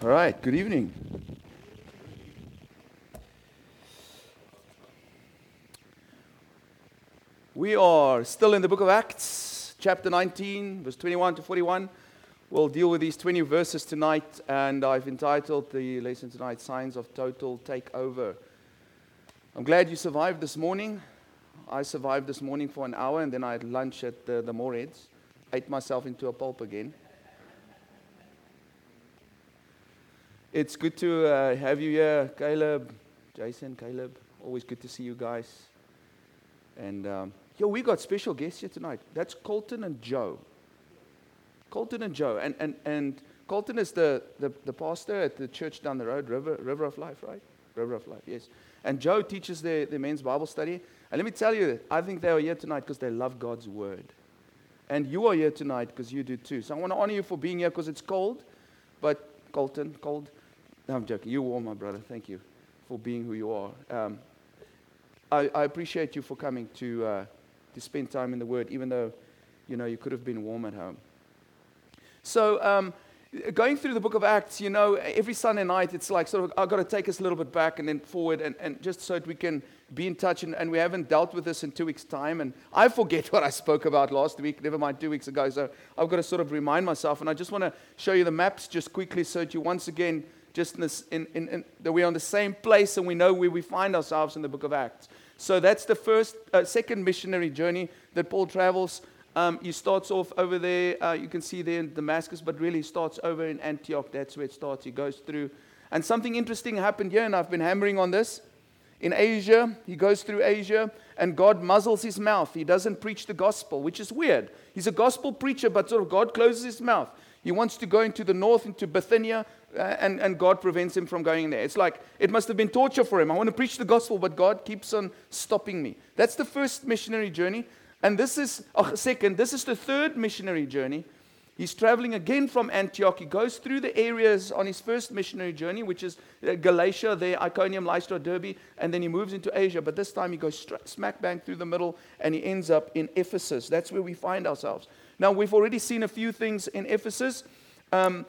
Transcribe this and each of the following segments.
All right, good evening. We are still in the book of Acts, chapter 19, verse 21 to 41. We'll deal with these 20 verses tonight, and I've entitled the lesson tonight Signs of Total Takeover. I'm glad you survived this morning. I survived this morning for an hour, and then I had lunch at the, the. Ate myself into a pulp again. It's good to uh, have you here, Caleb, Jason, Caleb. Always good to see you guys. And um, yo, we got special guests here tonight. That's Colton and Joe. Colton and Joe. And, and, and Colton is the, the, the pastor at the church down the road, River, River of Life, right? River of Life, yes. And Joe teaches the, the men's Bible study. And let me tell you, I think they are here tonight because they love God's word. And you are here tonight because you do too. So I want to honor you for being here because it's cold. But Colton, cold. No, I'm joking. You're warm, my brother. Thank you for being who you are. Um, I, I, appreciate you for coming to, uh, to spend time in the Word, even though, you know, you could have been warm at home. So, um, going through the book of Acts, you know, every Sunday night, it's like sort of, I've got to take us a little bit back and then forward, and, and just so that we can be in touch. And, and we haven't dealt with this in two weeks' time. And I forget what I spoke about last week, never mind two weeks ago. So I've got to sort of remind myself. And I just want to show you the maps just quickly so that you once again just in this, in, in, in, that we're on the same place and we know where we find ourselves in the book of Acts. So that's the first, uh, second missionary journey that Paul travels. Um, he starts off over there, uh, you can see there in Damascus, but really starts over in Antioch. That's where it starts. He goes through. And something interesting happened here, and I've been hammering on this. In Asia, he goes through Asia, and God muzzles his mouth. He doesn't preach the gospel, which is weird. He's a gospel preacher, but sort of God closes his mouth. He wants to go into the north, into Bithynia, and, and God prevents him from going there. It's like it must have been torture for him. I want to preach the gospel, but God keeps on stopping me. That's the first missionary journey. And this is, oh, second, this is the third missionary journey. He's traveling again from Antioch. He goes through the areas on his first missionary journey, which is uh, Galatia, there, Iconium, Lystra, Derbe, and then he moves into Asia. But this time he goes smack bang through the middle and he ends up in Ephesus. That's where we find ourselves. Now, we've already seen a few things in Ephesus. Um,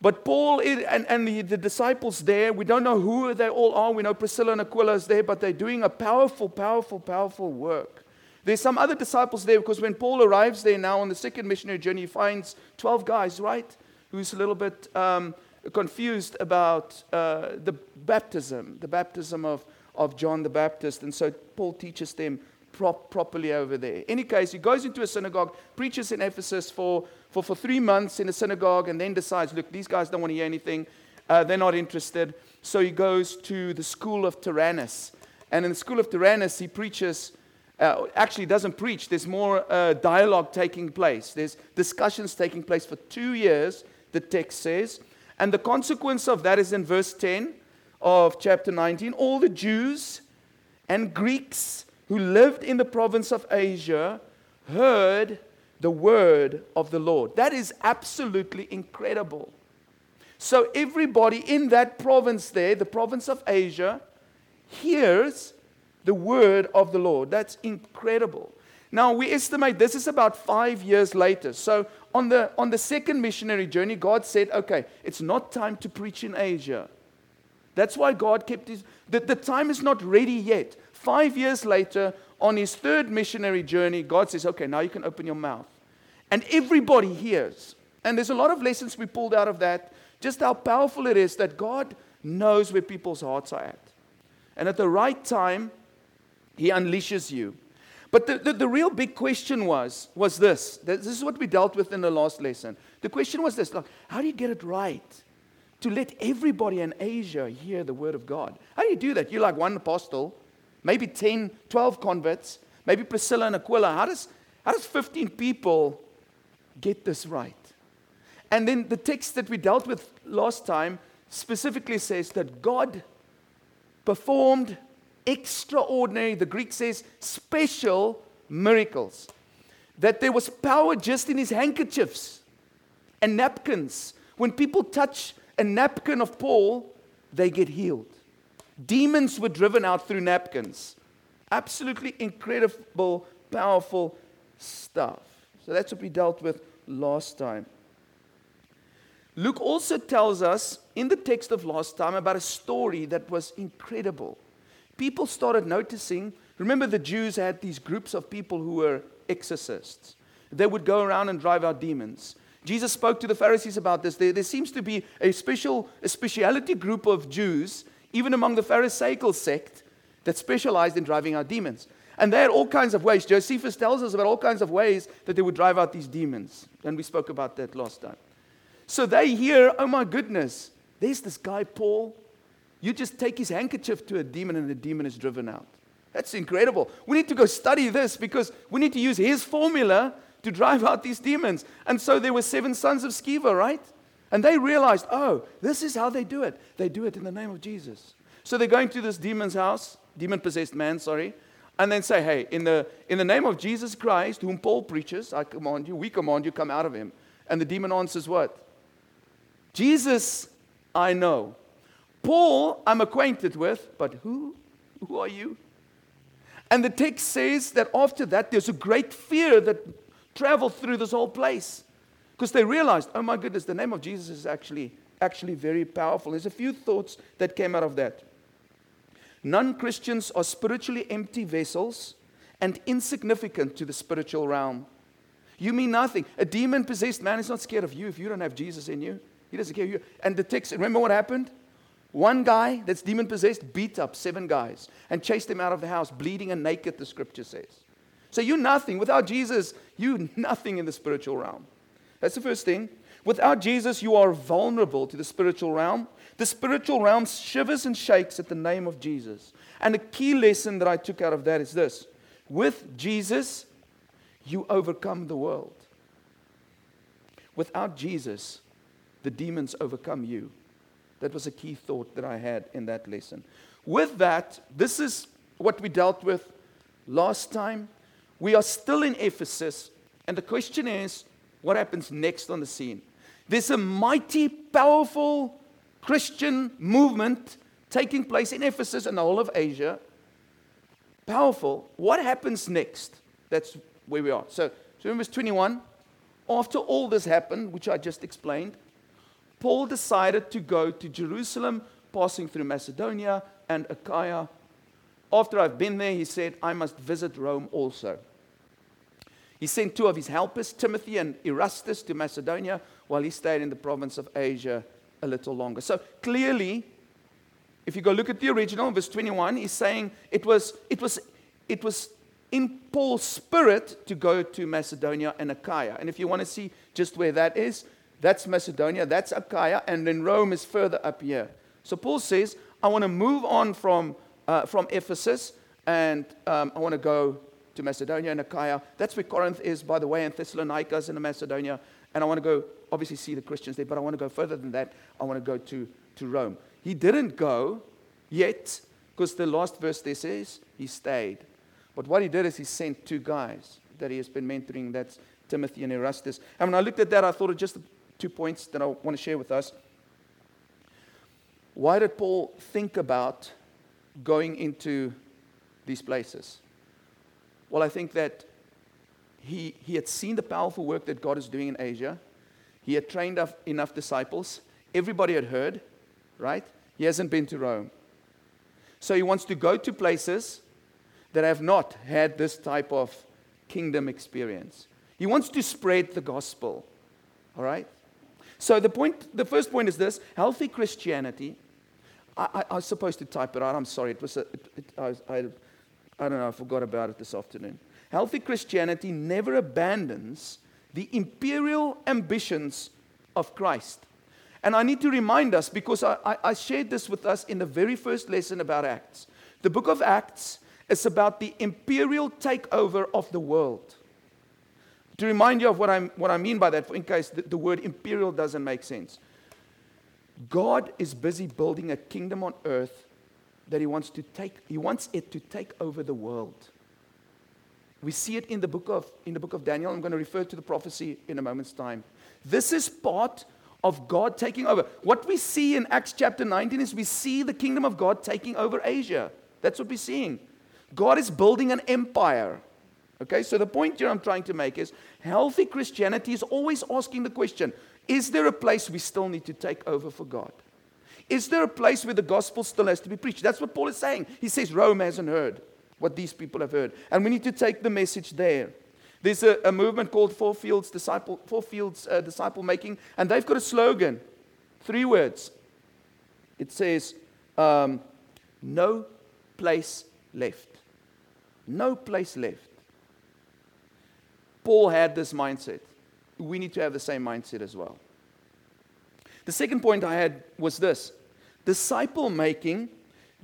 but Paul and, and the, the, disciples there, we don't know who they all are. We know Priscilla and Aquila is there, but they're doing a powerful, powerful, powerful work. There's some other disciples there because when Paul arrives there now on the second missionary journey, he finds 12 guys, right? Who's a little bit um, confused about uh, the baptism, the baptism of, of John the Baptist. And so Paul teaches them prop, properly over there. In any case, he goes into a synagogue, preaches in Ephesus for for, for three months in a synagogue and then decides, look, these guys don't want to hear anything. Uh, they're not interested. So he goes to the school of Tyrannus. And in the school of Tyrannus, he preaches, uh, actually doesn't preach, there's more uh, dialogue taking place. There's discussions taking place for two years, the text says. And the consequence of that is in verse 10 of chapter 19. All the Jews and Greeks who lived in the province of Asia heard the word of the Lord. That is absolutely incredible. So, everybody in that province there, the province of Asia, hears the word of the Lord. That's incredible. Now, we estimate this is about five years later. So, on the, on the second missionary journey, God said, okay, it's not time to preach in Asia. That's why God kept his. The, the time is not ready yet. Five years later, on his third missionary journey, God says, okay, now you can open your mouth. And everybody hears. And there's a lot of lessons we pulled out of that, just how powerful it is that God knows where people's hearts are at. And at the right time, he unleashes you. But the, the, the, real big question was, was this. This is what we dealt with in the last lesson. The question was this like, how do you get it right? To let everybody in Asia hear the word of God. How do you do that? You're like one apostle, maybe 10, 12 converts, maybe Priscilla and Aquila. How does, how does 15 people get this right? And then the text that we dealt with last time specifically says that God performed extraordinary, the Greek says special miracles. That there was power just in his handkerchiefs and napkins. When people touch a napkin of Paul, they get healed. Demons were driven out through napkins. Absolutely incredible, powerful stuff. So that's what we dealt with last time. Luke also tells us in the text of last time about a story that was incredible. People started noticing, remember, the Jews had these groups of people who were exorcists. They would go around and drive out demons. Jesus spoke to the Pharisees about this. There, there seems to be a special, a speciality group of Jews, even among the Pharisaical sect, that specialized in driving out demons. And they had all kinds of ways. Josephus tells us about all kinds of ways that they would drive out these demons. And we spoke about that last time. So they hear, oh my goodness, there's this guy, Paul. You just take his handkerchief to a demon and the demon is driven out. That's incredible. We need to go study this because we need to use his formula to drive out these demons. And so there were seven sons of Sceva, right? And they realized, oh, this is how they do it. They do it in the name of Jesus. So they're going to this demon's house, demon possessed man, sorry, and then say, hey, in the, in the name of Jesus Christ, whom Paul preaches, I command you, we command you, come out of him. And the demon answers what? Jesus, I know. Paul, I'm acquainted with, but who? Who are you? And the text says that after that, there's a great fear that traveled through this whole place because they realized, oh my goodness, the name of Jesus is actually, actually very powerful. There's a few thoughts that came out of that. Non Christians are spiritually empty vessels and insignificant to the spiritual realm. You mean nothing. A demon possessed man is not scared of you if you don't have Jesus in you. He doesn't care. You. And the text, remember what happened? One guy that's demon possessed beat up seven guys and chased them out of the house, bleeding and naked, the scripture says. So you're nothing. Without Jesus, you're nothing in the spiritual realm. That's the first thing. Without Jesus, you are vulnerable to the spiritual realm. The spiritual realm shivers and shakes at the name of Jesus. And a key lesson that I took out of that is this with Jesus, you overcome the world. Without Jesus, the demons overcome you. That was a key thought that I had in that lesson. With that, this is what we dealt with last time. We are still in Ephesus, and the question is what happens next on the scene? There's a mighty, powerful Christian movement taking place in Ephesus and the whole of Asia. Powerful. What happens next? That's where we are. So, so in verse 21, after all this happened, which I just explained, Paul decided to go to Jerusalem, passing through Macedonia and Achaia. After I've been there, he said, I must visit Rome also. He sent two of his helpers, Timothy and Erastus, to Macedonia while he stayed in the province of Asia a little longer. So clearly, if you go look at the original, verse 21, he's saying it was, it was, it was in Paul's spirit to go to Macedonia and Achaia. And if you want to see just where that is, that's Macedonia, that's Achaia, and then Rome is further up here. So Paul says, I want to move on from, uh, from Ephesus and um, I want to go to Macedonia and Achaia. That's where Corinth is, by the way, and Thessalonica is in Macedonia. And I want to go, obviously, see the Christians there, but I want to go further than that. I want to go to, to Rome. He didn't go yet, because the last verse there says he stayed. But what he did is he sent two guys that he has been mentoring. That's Timothy and Erastus. And when I looked at that, I thought of just two points that I want to share with us. Why did Paul think about going into these places? Well, I think that he, he had seen the powerful work that God is doing in Asia. He had trained enough disciples. Everybody had heard, right? He hasn't been to Rome. So he wants to go to places that have not had this type of kingdom experience. He wants to spread the gospel. All right? So the point, the first point is this: healthy Christianity. I, I, I was supposed to type it out. I'm sorry. It was a, it, it, I, I, I don't know. I forgot about it this afternoon. Healthy Christianity never abandons the imperial ambitions of Christ. And I need to remind us because I, I, I shared this with us in the very first lesson about Acts. The book of Acts is about the imperial takeover of the world. To remind you of what, I'm, what I mean by that, in case the, the word imperial doesn't make sense. God is busy building a kingdom on earth that he wants to take, he wants it to take over the world. We see it in the book of, in the book of Daniel. I'm going to refer to the prophecy in a moment's time. This is part of God taking over. What we see in Acts chapter 19 is we see the kingdom of God taking over Asia. That's what we're seeing. God is building an empire. Okay, so the point here I'm trying to make is healthy Christianity is always asking the question Is there a place we still need to take over for God? Is there a place where the gospel still has to be preached? That's what Paul is saying. He says Rome hasn't heard what these people have heard. And we need to take the message there. There's a, a movement called Four Fields Disciple, Four Fields, uh, Disciple Making, and they've got a slogan three words. It says, um, No place left. No place left. Paul had this mindset. We need to have the same mindset as well. The second point I had was this disciple making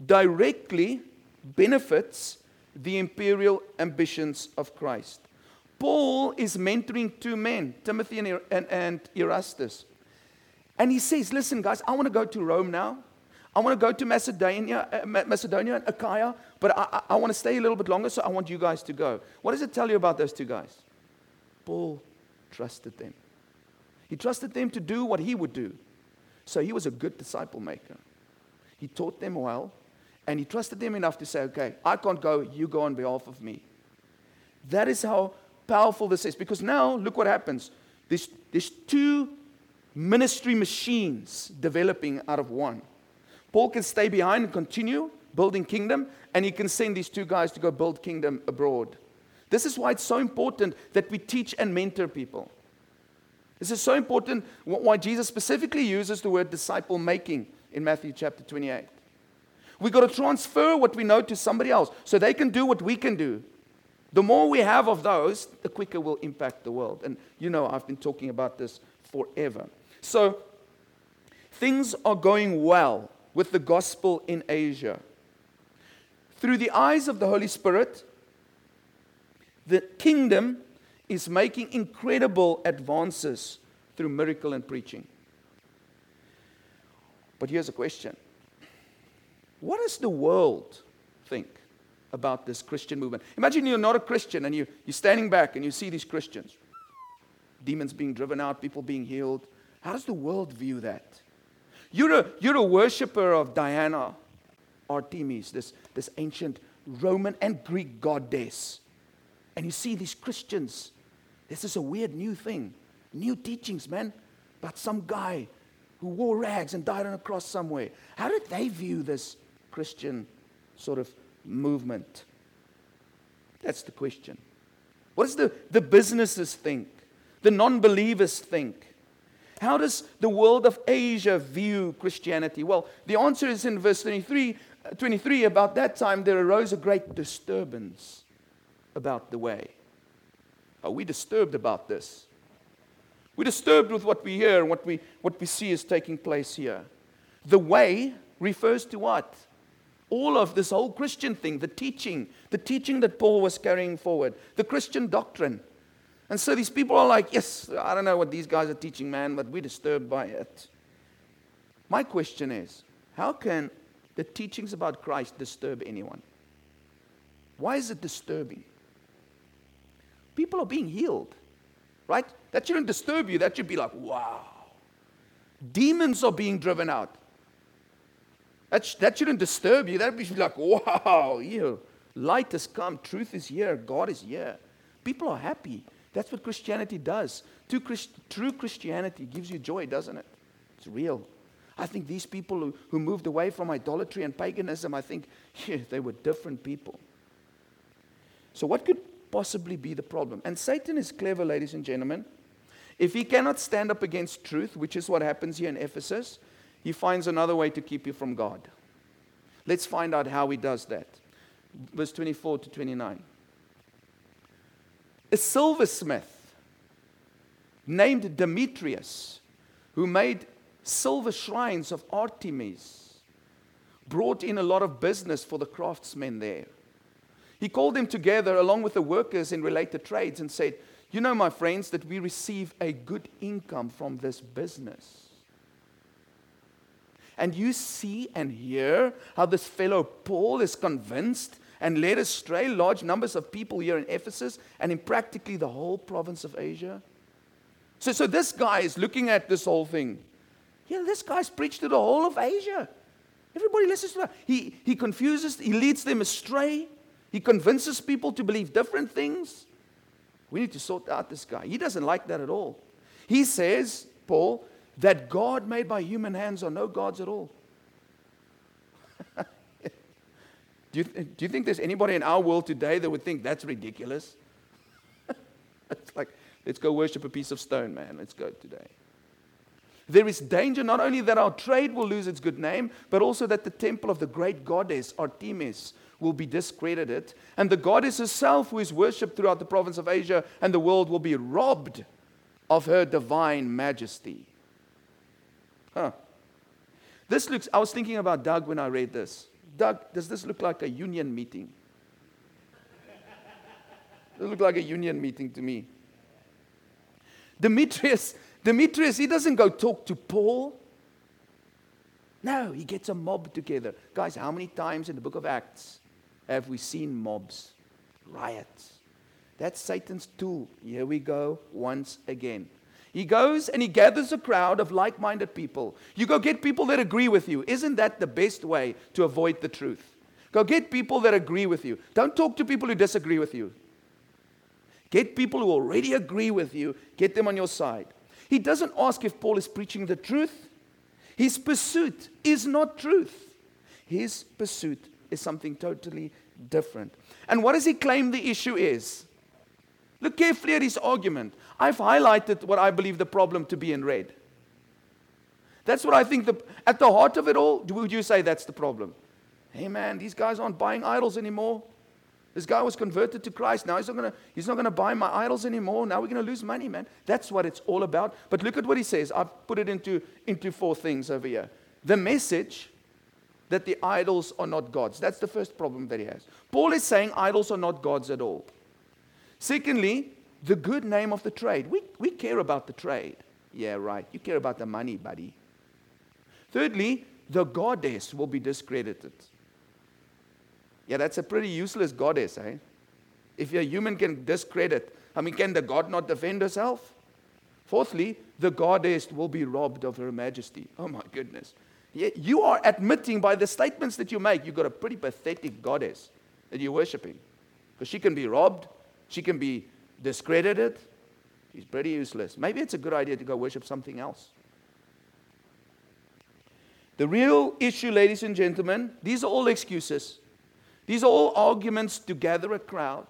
directly benefits the imperial ambitions of Christ. Paul is mentoring two men, Timothy and, and, and Erastus. And he says, Listen, guys, I want to go to Rome now. I want to go to Macedonia, uh, Macedonia and Achaia, but I, I, I want to stay a little bit longer, so I want you guys to go. What does it tell you about those two guys? Paul trusted them. He trusted them to do what he would do. So he was a good disciple maker. He taught them well, and he trusted them enough to say, Okay, I can't go, you go on behalf of me. That is how powerful this is. Because now, look what happens. There's, there's two ministry machines developing out of one. Paul can stay behind and continue building kingdom, and he can send these two guys to go build kingdom abroad. This is why it's so important that we teach and mentor people. This is so important why Jesus specifically uses the word disciple making in Matthew chapter 28. We've got to transfer what we know to somebody else so they can do what we can do. The more we have of those, the quicker we'll impact the world. And you know, I've been talking about this forever. So, things are going well with the gospel in Asia. Through the eyes of the Holy Spirit, the kingdom is making incredible advances through miracle and preaching. But here's a question What does the world think about this Christian movement? Imagine you're not a Christian and you, you're standing back and you see these Christians demons being driven out, people being healed. How does the world view that? You're a, you're a worshiper of Diana, Artemis, this, this ancient Roman and Greek goddess. And you see these Christians. This is a weird new thing. New teachings, man, about some guy who wore rags and died on a cross somewhere. How did they view this Christian sort of movement? That's the question. What does the, the businesses think? The non believers think? How does the world of Asia view Christianity? Well, the answer is in verse 23, uh, 23 about that time there arose a great disturbance about the way. Are we disturbed about this? We're disturbed with what we hear and what we, what we see is taking place here. The way refers to what? All of this whole Christian thing, the teaching, the teaching that Paul was carrying forward, the Christian doctrine. And so these people are like, yes, I don't know what these guys are teaching, man, but we're disturbed by it. My question is, how can the teachings about Christ disturb anyone? Why is it disturbing? People are being healed, right? That shouldn't disturb you. That should be like, wow. Demons are being driven out. That, sh- that shouldn't disturb you. That should be like, wow, you light has come, truth is here, God is here. People are happy. That's what Christianity does. True, Christ- true Christianity gives you joy, doesn't it? It's real. I think these people who, who moved away from idolatry and paganism, I think yeah, they were different people. So, what could possibly be the problem? And Satan is clever, ladies and gentlemen. If he cannot stand up against truth, which is what happens here in Ephesus, he finds another way to keep you from God. Let's find out how he does that. Verse 24 to 29. A silversmith named Demetrius, who made silver shrines of Artemis, brought in a lot of business for the craftsmen there. He called them together along with the workers in related trades and said, You know, my friends, that we receive a good income from this business. And you see and hear how this fellow Paul is convinced and led astray large numbers of people here in Ephesus and in practically the whole province of Asia. So, so this guy is looking at this whole thing. Yeah, this guy's preached to the whole of Asia. Everybody listens to that. He, he confuses, he leads them astray. He convinces people to believe different things. We need to sort out this guy. He doesn't like that at all. He says, Paul, that God made by human hands are no gods at all. do, you, do you think there's anybody in our world today that would think that's ridiculous? it's like, let's go worship a piece of stone, man. Let's go today. There is danger not only that our trade will lose its good name, but also that the temple of the great goddess Artemis will be discredited, and the goddess herself, who is worshipped throughout the province of Asia and the world, will be robbed of her divine majesty. Huh. This looks, I was thinking about Doug when I read this. Doug, does this look like a union meeting? it looked like a union meeting to me. Demetrius, Demetrius, he doesn't go talk to Paul. No, he gets a mob together. Guys, how many times in the book of Acts have we seen mobs, riots? That's Satan's tool. Here we go once again. He goes and he gathers a crowd of like minded people. You go get people that agree with you. Isn't that the best way to avoid the truth? Go get people that agree with you. Don't talk to people who disagree with you. Get people who already agree with you, get them on your side. He doesn't ask if Paul is preaching the truth. His pursuit is not truth. His pursuit is something totally different. And what does he claim the issue is? Look carefully at his argument. I've highlighted what I believe the problem to be in red. That's what I think the, at the heart of it all, would you say that's the problem? Hey man, these guys aren't buying idols anymore. This guy was converted to Christ. Now he's not gonna, he's not gonna buy my idols anymore. Now we're gonna lose money, man. That's what it's all about. But look at what he says. I've put it into, into four things over here. The message that the idols are not gods. That's the first problem that he has. Paul is saying idols are not gods at all. Secondly, the good name of the trade. We, we care about the trade. Yeah, right. You care about the money, buddy. Thirdly, the goddess will be discredited. Yeah, that's a pretty useless goddess, eh? If a human can discredit, I mean, can the god not defend herself? Fourthly, the goddess will be robbed of her majesty. Oh my goodness. Yeah, you are admitting by the statements that you make, you've got a pretty pathetic goddess that you're worshiping. Because she can be robbed, she can be discredited. She's pretty useless. Maybe it's a good idea to go worship something else. The real issue, ladies and gentlemen, these are all excuses. These are all arguments to gather a crowd.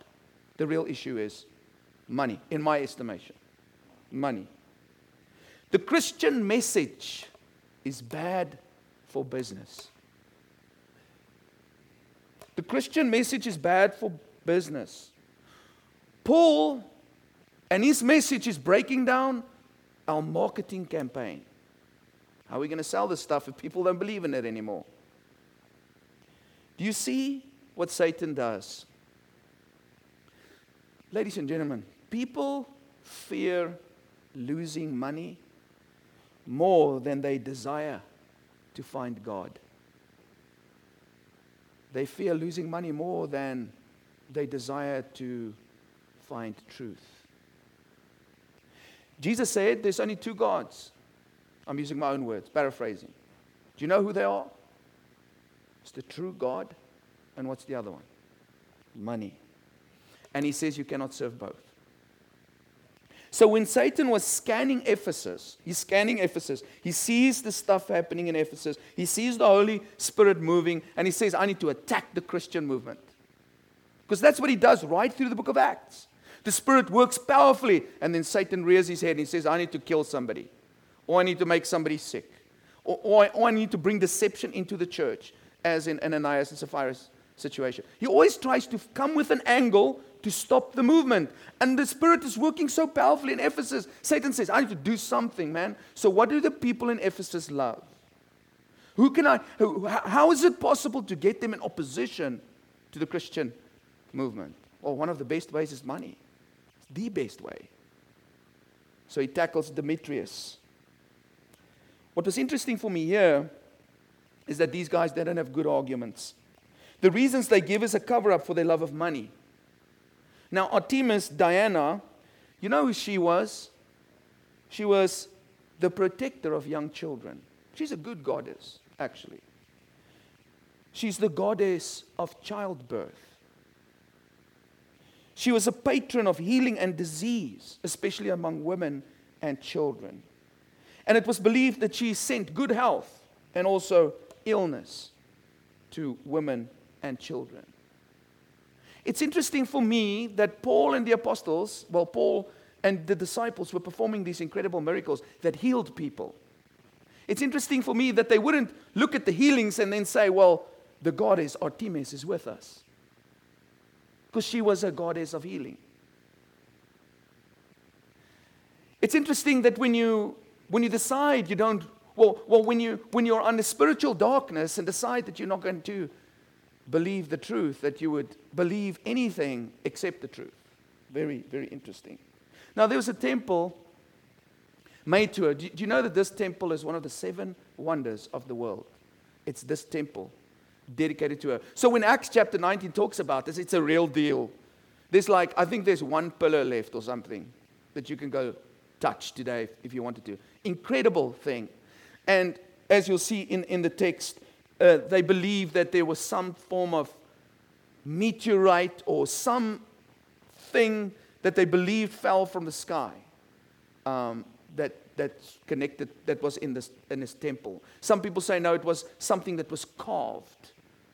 The real issue is money, in my estimation. Money. The Christian message is bad for business. The Christian message is bad for business. Paul and his message is breaking down our marketing campaign. How are we going to sell this stuff if people don't believe in it anymore? Do you see what Satan does. Ladies and gentlemen, people fear losing money more than they desire to find God. They fear losing money more than they desire to find truth. Jesus said there's only two gods. I'm using my own words, paraphrasing. Do you know who they are? It's the true God and what's the other one? Money. And he says you cannot serve both. So when Satan was scanning Ephesus, he's scanning Ephesus. He sees the stuff happening in Ephesus. He sees the Holy Spirit moving, and he says, I need to attack the Christian movement. Because that's what he does right through the book of Acts. The Spirit works powerfully, and then Satan rears his head and he says, I need to kill somebody, or I need to make somebody sick, or, or, or I need to bring deception into the church, as in Ananias and Sapphira situation. He always tries to come with an angle to stop the movement. And the Spirit is working so powerfully in Ephesus. Satan says, I need to do something, man. So, what do the people in Ephesus love? Who can I, who, how is it possible to get them in opposition to the Christian movement? Well, one of the best ways is money. It's the best way. So he tackles Demetrius. What was interesting for me here is that these guys didn't have good arguments. The reasons they give is a cover up for their love of money. Now, Artemis, Diana, you know who she was? She was the protector of young children. She's a good goddess, actually. She's the goddess of childbirth. She was a patron of healing and disease, especially among women and children. And it was believed that she sent good health and also illness to women and children. It's interesting for me that Paul and the apostles, well, Paul and the disciples were performing these incredible miracles that healed people. It's interesting for me that they wouldn't look at the healings and then say, well, the goddess Artemis is with us. Because she was a goddess of healing. It's interesting that when you, when you decide you don't, well, well when, you, when you're under spiritual darkness and decide that you're not going to believe the truth, that you would believe anything except the truth. Very, very interesting. Now, there was a temple made to her. Do you know that this temple is one of the seven wonders of the world? It's this temple dedicated to her. So when Acts chapter 19 talks about this, it's a real deal. There's like, I think there's one pillar left or something that you can go touch today if you wanted to. Incredible thing. And as you'll see in, in the text, uh, they believed that there was some form of meteorite or some thing that they believed fell from the sky um, that, that connected, that was in this, in this temple. Some people say, no, it was something that was carved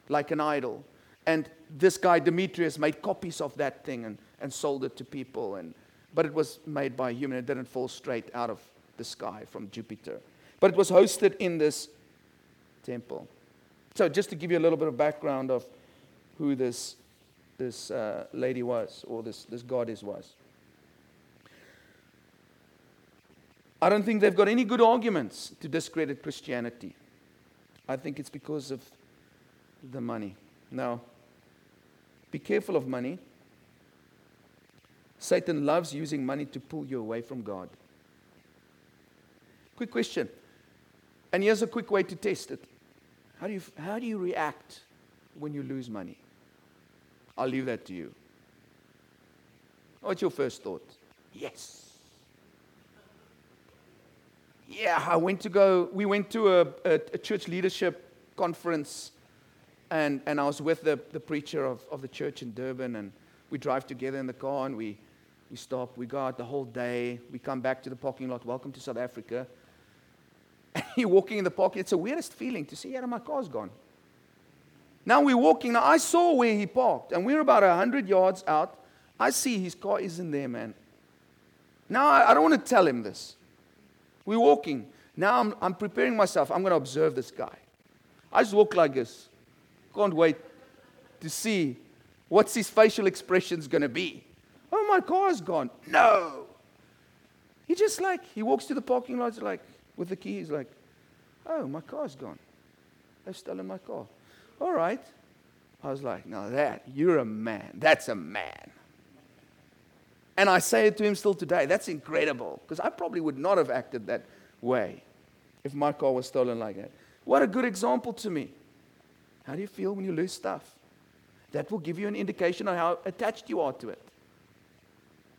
like an idol. And this guy, Demetrius, made copies of that thing and, and sold it to people. And, but it was made by a human. It didn't fall straight out of the sky from Jupiter. But it was hosted in this temple. So, just to give you a little bit of background of who this, this uh, lady was, or this, this goddess was. I don't think they've got any good arguments to discredit Christianity. I think it's because of the money. Now, be careful of money. Satan loves using money to pull you away from God. Quick question. And here's a quick way to test it. How do you, how do you react when you lose money? I'll leave that to you. What's your first thought? Yes. Yeah, I went to go, we went to a, a, a church leadership conference, and, and I was with the, the preacher of, of the church in Durban, and we drive together in the car, and we, we stop, we go out the whole day, we come back to the parking lot, welcome to South Africa. you're walking in the park, it's the weirdest feeling to see, yeah, my car's gone. Now we're walking. Now I saw where he parked, and we're about 100 yards out. I see his car isn't there, man. Now I, I don't want to tell him this. We're walking. Now I'm, I'm preparing myself. I'm going to observe this guy. I just walk like this. Can't wait to see what's his facial expressions going to be. Oh, my car's gone. No. He just like, he walks to the parking lot, like, with the key. He's like, oh, my car's gone. They've stolen my car. All right. I was like, now that, you're a man. That's a man. And I say it to him still today. That's incredible. Because I probably would not have acted that way if my car was stolen like that. What a good example to me. How do you feel when you lose stuff? That will give you an indication of how attached you are to it.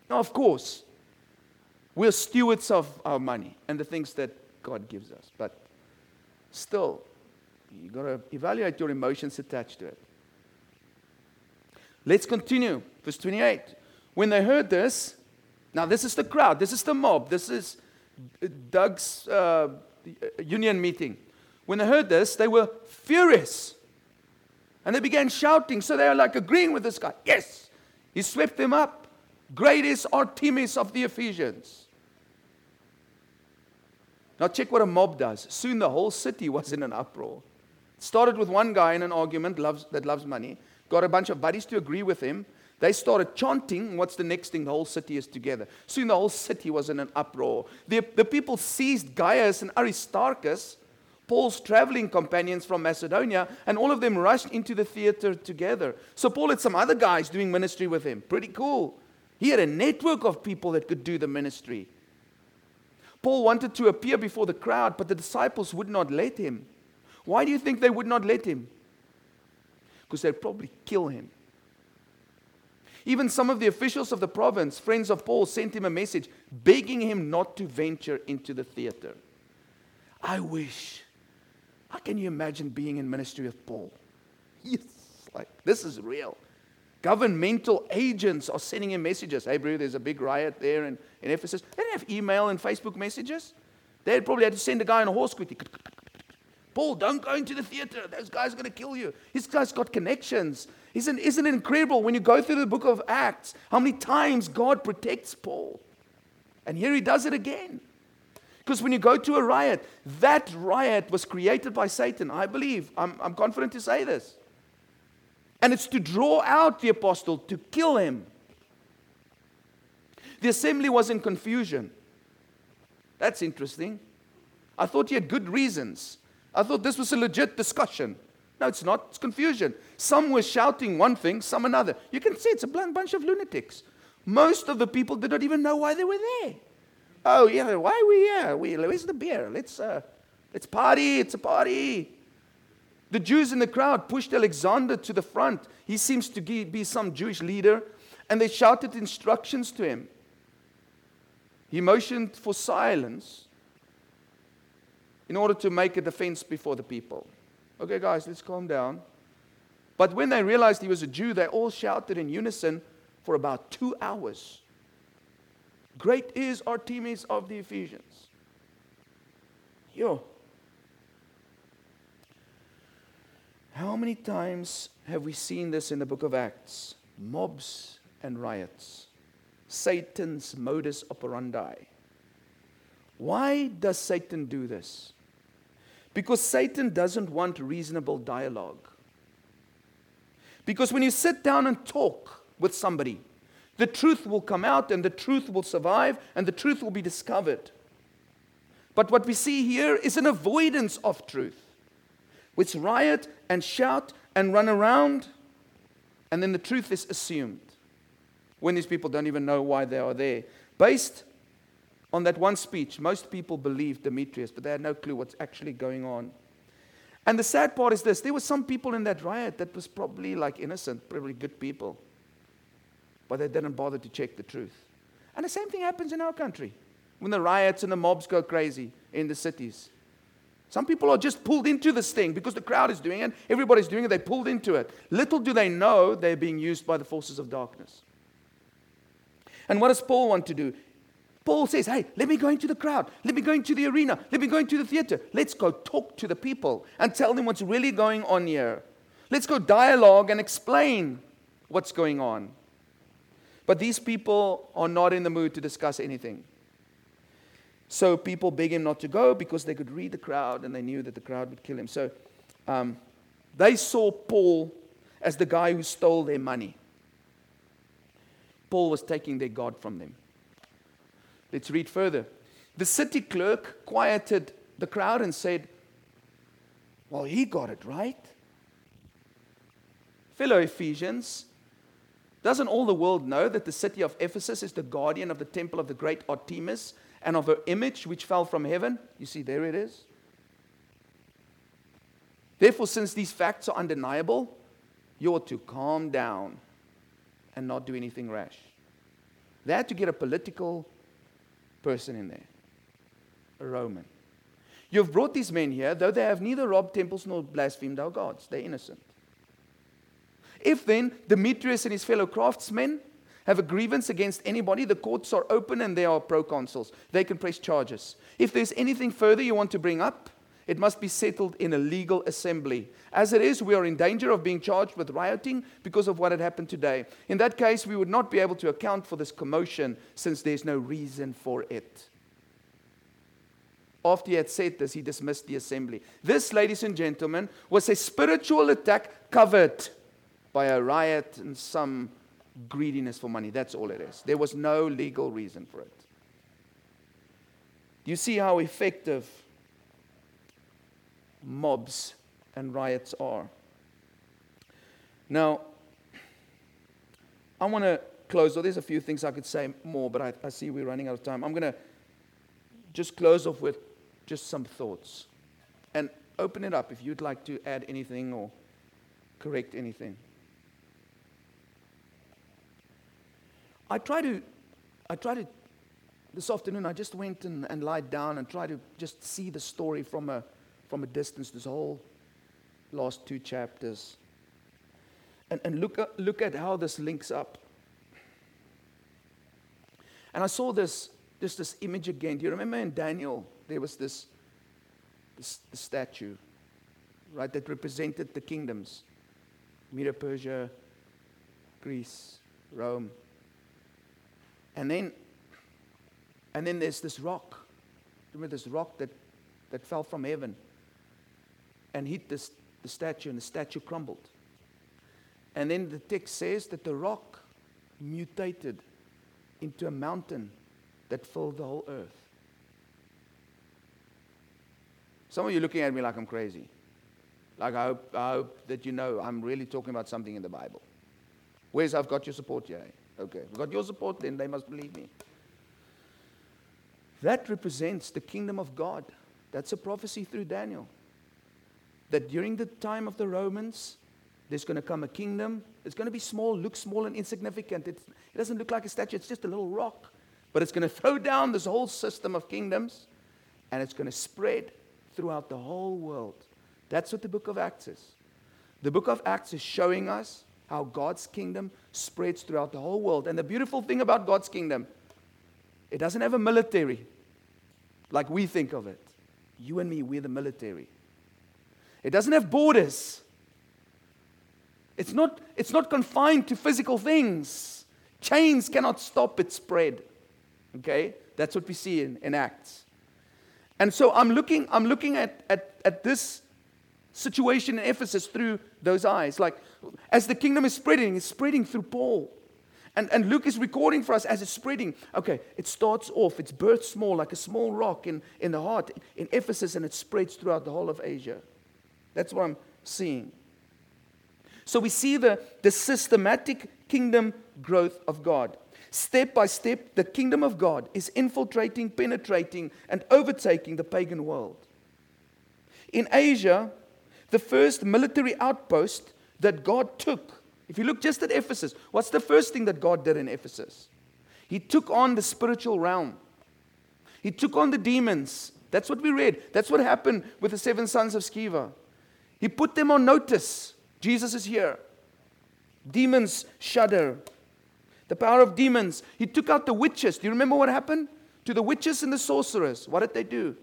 Now, of course, we're stewards of our money and the things that God gives us. But still, you've got to evaluate your emotions attached to it. Let's continue. Verse 28. When they heard this, now this is the crowd, this is the mob, this is Doug's uh, union meeting. When they heard this, they were furious. And they began shouting. So they are like agreeing with this guy. Yes, he swept them up. Great is Artemis of the Ephesians. Now, check what a mob does. Soon the whole city was in an uproar. It started with one guy in an argument loves, that loves money, got a bunch of buddies to agree with him. They started chanting. What's the next thing? The whole city is together. Soon the whole city was in an uproar. The, the people seized Gaius and Aristarchus, Paul's traveling companions from Macedonia, and all of them rushed into the theater together. So Paul had some other guys doing ministry with him. Pretty cool. He had a network of people that could do the ministry. Paul wanted to appear before the crowd, but the disciples would not let him. Why do you think they would not let him? Because they'd probably kill him. Even some of the officials of the province, friends of Paul, sent him a message begging him not to venture into the theater. I wish. How can you imagine being in ministry with Paul? Yes, like this is real. Governmental agents are sending him messages. Hey, bro, there's a big riot there in, in Ephesus. They didn't have email and Facebook messages. They probably had to send a guy on a horse quickly. Paul, don't go into the theater. Those guys are going to kill you. This guy's got connections. Isn't, isn't it incredible when you go through the book of Acts how many times God protects Paul? And here he does it again. Because when you go to a riot, that riot was created by Satan, I believe. I'm, I'm confident to say this. And it's to draw out the apostle, to kill him. The assembly was in confusion. That's interesting. I thought he had good reasons. I thought this was a legit discussion. No, it's not. It's confusion. Some were shouting one thing, some another. You can see it's a bunch of lunatics. Most of the people did not even know why they were there. Oh, yeah, why are we here? We, where's the beer? Let's, uh, let's party. It's a party. The Jews in the crowd pushed Alexander to the front. He seems to be some Jewish leader. And they shouted instructions to him. He motioned for silence in order to make a defense before the people. Okay, guys, let's calm down. But when they realized he was a Jew, they all shouted in unison for about two hours. Great is Artemis of the Ephesians. Yo. How many times have we seen this in the book of Acts? Mobs and riots. Satan's modus operandi. Why does Satan do this? Because Satan doesn't want reasonable dialogue. Because when you sit down and talk with somebody, the truth will come out and the truth will survive and the truth will be discovered. But what we see here is an avoidance of truth. Which riot and shout and run around, and then the truth is assumed when these people don't even know why they are there. Based on that one speech, most people believed Demetrius, but they had no clue what's actually going on. And the sad part is this there were some people in that riot that was probably like innocent, probably good people but they didn't bother to check the truth. And the same thing happens in our country when the riots and the mobs go crazy in the cities. Some people are just pulled into this thing because the crowd is doing it, everybody's doing it, they pulled into it. Little do they know they're being used by the forces of darkness. And what does Paul want to do? Paul says, Hey, let me go into the crowd. Let me go into the arena. Let me go into the theater. Let's go talk to the people and tell them what's really going on here. Let's go dialogue and explain what's going on. But these people are not in the mood to discuss anything. So people beg him not to go because they could read the crowd and they knew that the crowd would kill him. So um, they saw Paul as the guy who stole their money. Paul was taking their God from them. Let's read further. The city clerk quieted the crowd and said, Well, he got it right. Fellow Ephesians, doesn't all the world know that the city of Ephesus is the guardian of the temple of the great Artemis and of her image which fell from heaven? You see, there it is. Therefore, since these facts are undeniable, you ought to calm down and not do anything rash. They had to get a political person in there, a Roman. You have brought these men here, though they have neither robbed temples nor blasphemed our gods. They're innocent. If then Demetrius and his fellow craftsmen have a grievance against anybody, the courts are open and there are proconsuls. They can press charges. If there's anything further you want to bring up, it must be settled in a legal assembly. As it is, we are in danger of being charged with rioting because of what had happened today. In that case, we would not be able to account for this commotion since there's no reason for it. After he had said this, he dismissed the assembly. This, ladies and gentlemen, was a spiritual attack covered by a riot and some greediness for money. That's all it is. There was no legal reason for it. You see how effective mobs and riots are? Now, I want to close. Well, there's a few things I could say more, but I, I see we're running out of time. I'm going to just close off with just some thoughts and open it up if you'd like to add anything or correct anything. I try to, I try to, this afternoon I just went and, and lied down and tried to just see the story from a, from a distance, this whole last two chapters. And, and look, uh, look at how this links up. And I saw this just this image again. Do you remember in Daniel, there was this, this, this statue, right, that represented the kingdoms Medo Persia, Greece, Rome. And then, and then there's this rock. Remember this rock that, that fell from heaven and hit this, the statue, and the statue crumbled. And then the text says that the rock mutated into a mountain that filled the whole earth. Some of you looking at me like I'm crazy. Like, I hope, I hope that you know I'm really talking about something in the Bible. Where's I've got your support here? Okay, I've got your support, then they must believe me. That represents the kingdom of God. That's a prophecy through Daniel. That during the time of the Romans, there's going to come a kingdom. It's going to be small, look small and insignificant. It's, it doesn't look like a statue, it's just a little rock. But it's going to throw down this whole system of kingdoms and it's going to spread throughout the whole world. That's what the book of Acts is. The book of Acts is showing us how God's kingdom spreads throughout the whole world. And the beautiful thing about God's kingdom, it doesn't have a military like we think of it. You and me, we're the military. It doesn't have borders. It's not, it's not confined to physical things. Chains cannot stop its spread. Okay? That's what we see in, in Acts. And so I'm looking, I'm looking at, at, at this situation in Ephesus through those eyes. Like, as the kingdom is spreading, it's spreading through Paul. And, and Luke is recording for us as it's spreading. Okay, it starts off, it's birthed small, like a small rock in, in the heart in Ephesus, and it spreads throughout the whole of Asia. That's what I'm seeing. So we see the, the systematic kingdom growth of God. Step by step, the kingdom of God is infiltrating, penetrating, and overtaking the pagan world. In Asia, the first military outpost that God took, if you look just at Ephesus, what's the first thing that God did in Ephesus? He took on the spiritual realm, He took on the demons. That's what we read. That's what happened with the seven sons of Sceva. He put them on notice. Jesus is here. Demons shudder. The power of demons. He took out the witches. Do you remember what happened to the witches and the sorcerers? What did they do?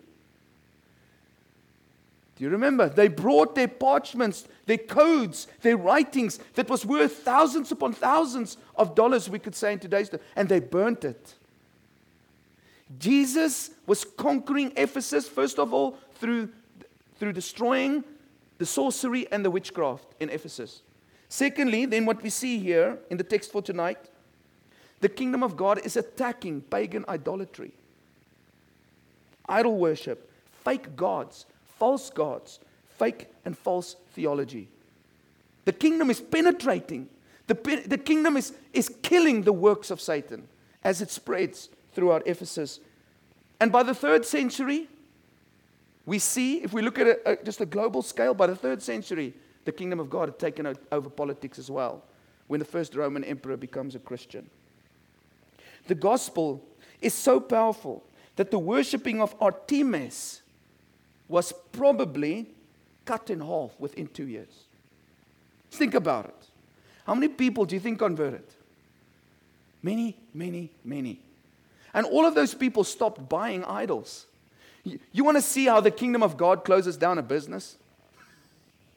Do you remember? They brought their parchments, their codes, their writings that was worth thousands upon thousands of dollars, we could say in today's day, and they burnt it. Jesus was conquering Ephesus, first of all, through, through destroying the sorcery and the witchcraft in Ephesus. Secondly, then what we see here in the text for tonight, the kingdom of God is attacking pagan idolatry, idol worship, fake gods, false gods, fake and false theology. The kingdom is penetrating. The, the kingdom is, is killing the works of Satan as it spreads throughout Ephesus. And by the third century, we see, if we look at a, a, just a global scale, by the third century, the kingdom of God had taken over politics as well, when the first Roman emperor becomes a Christian. The gospel is so powerful that the worshipping of Artemis was probably cut in half within two years. Think about it. How many people do you think converted? Many, many, many. And all of those people stopped buying idols. You, you want to see how the kingdom of God closes down a business?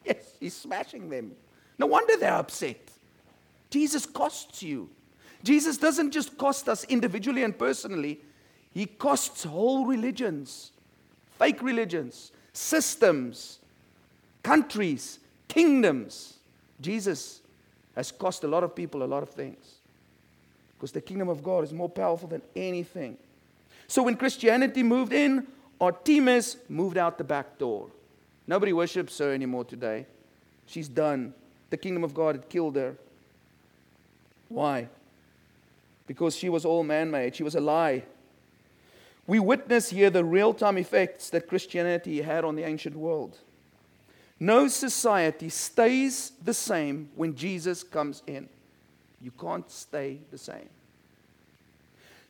Yes, he's smashing them. No wonder they're upset. Jesus costs you. Jesus doesn't just cost us individually and personally, he costs whole religions fake religions, systems, countries, kingdoms. Jesus has cost a lot of people a lot of things because the kingdom of God is more powerful than anything. So when Christianity moved in, Artemis moved out the back door. Nobody worships her anymore today. She's done. The kingdom of God had killed her. Why? Because she was all man made. She was a lie. We witness here the real time effects that Christianity had on the ancient world. No society stays the same when Jesus comes in. You can't stay the same.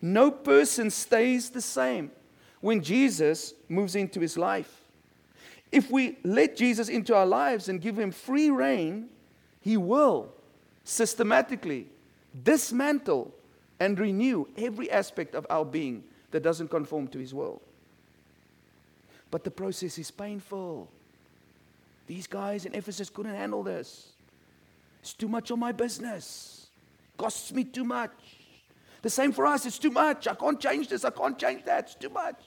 No person stays the same when Jesus moves into his life. If we let Jesus into our lives and give him free rein, he will systematically dismantle and renew every aspect of our being that doesn't conform to his will. But the process is painful. These guys in Ephesus couldn't handle this. It's too much of my business. Costs me too much. The same for us. It's too much. I can't change this. I can't change that. It's too much.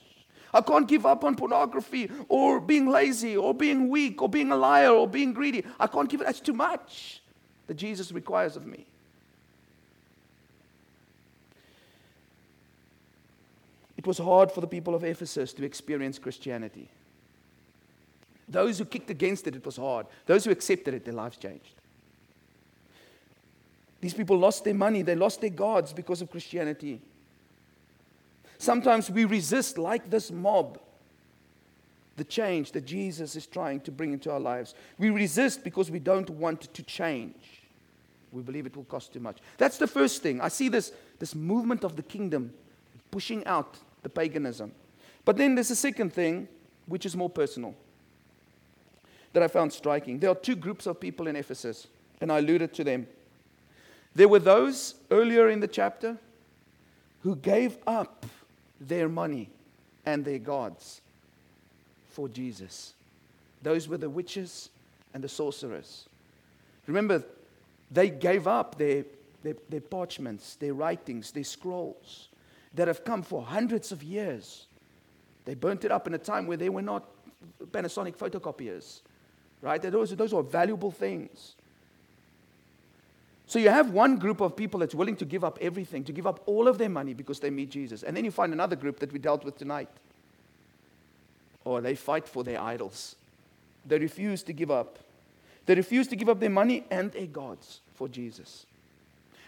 I can't give up on pornography or being lazy or being weak or being a liar or being greedy. I can't give it. That's too much that Jesus requires of me. It was hard for the people of Ephesus to experience Christianity. Those who kicked against it, it was hard. Those who accepted it, their lives changed. These people lost their money, they lost their gods because of Christianity. Sometimes we resist, like this mob, the change that Jesus is trying to bring into our lives. We resist because we don't want to change. We believe it will cost too much. That's the first thing. I see this, this movement of the kingdom pushing out the paganism. But then there's a second thing, which is more personal, that I found striking. There are two groups of people in Ephesus, and I alluded to them. There were those earlier in the chapter who gave up their money and their gods for Jesus. Those were the witches and the sorcerers. Remember, they gave up their, their, their parchments, their writings, their scrolls that have come for hundreds of years. They burnt it up in a time where they were not Panasonic photocopiers, right? Those, those are valuable things. So you have one group of people that's willing to give up everything, to give up all of their money because they meet Jesus. And then you find another group that we dealt with tonight. Or they fight for their idols. They refuse to give up. They refuse to give up their money and their gods for Jesus.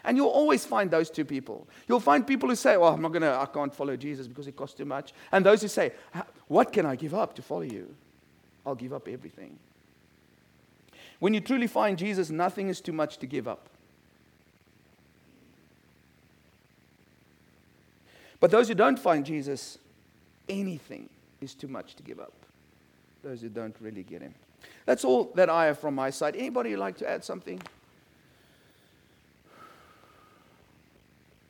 And you'll always find those two people. You'll find people who say, Well, I'm not gonna, I can't follow Jesus because it costs too much. And those who say, What can I give up to follow you? I'll give up everything. When you truly find Jesus, nothing is too much to give up. But those who don't find Jesus, anything is too much to give up. Those who don't really get him. That's all that I have from my side. Anybody like to add something?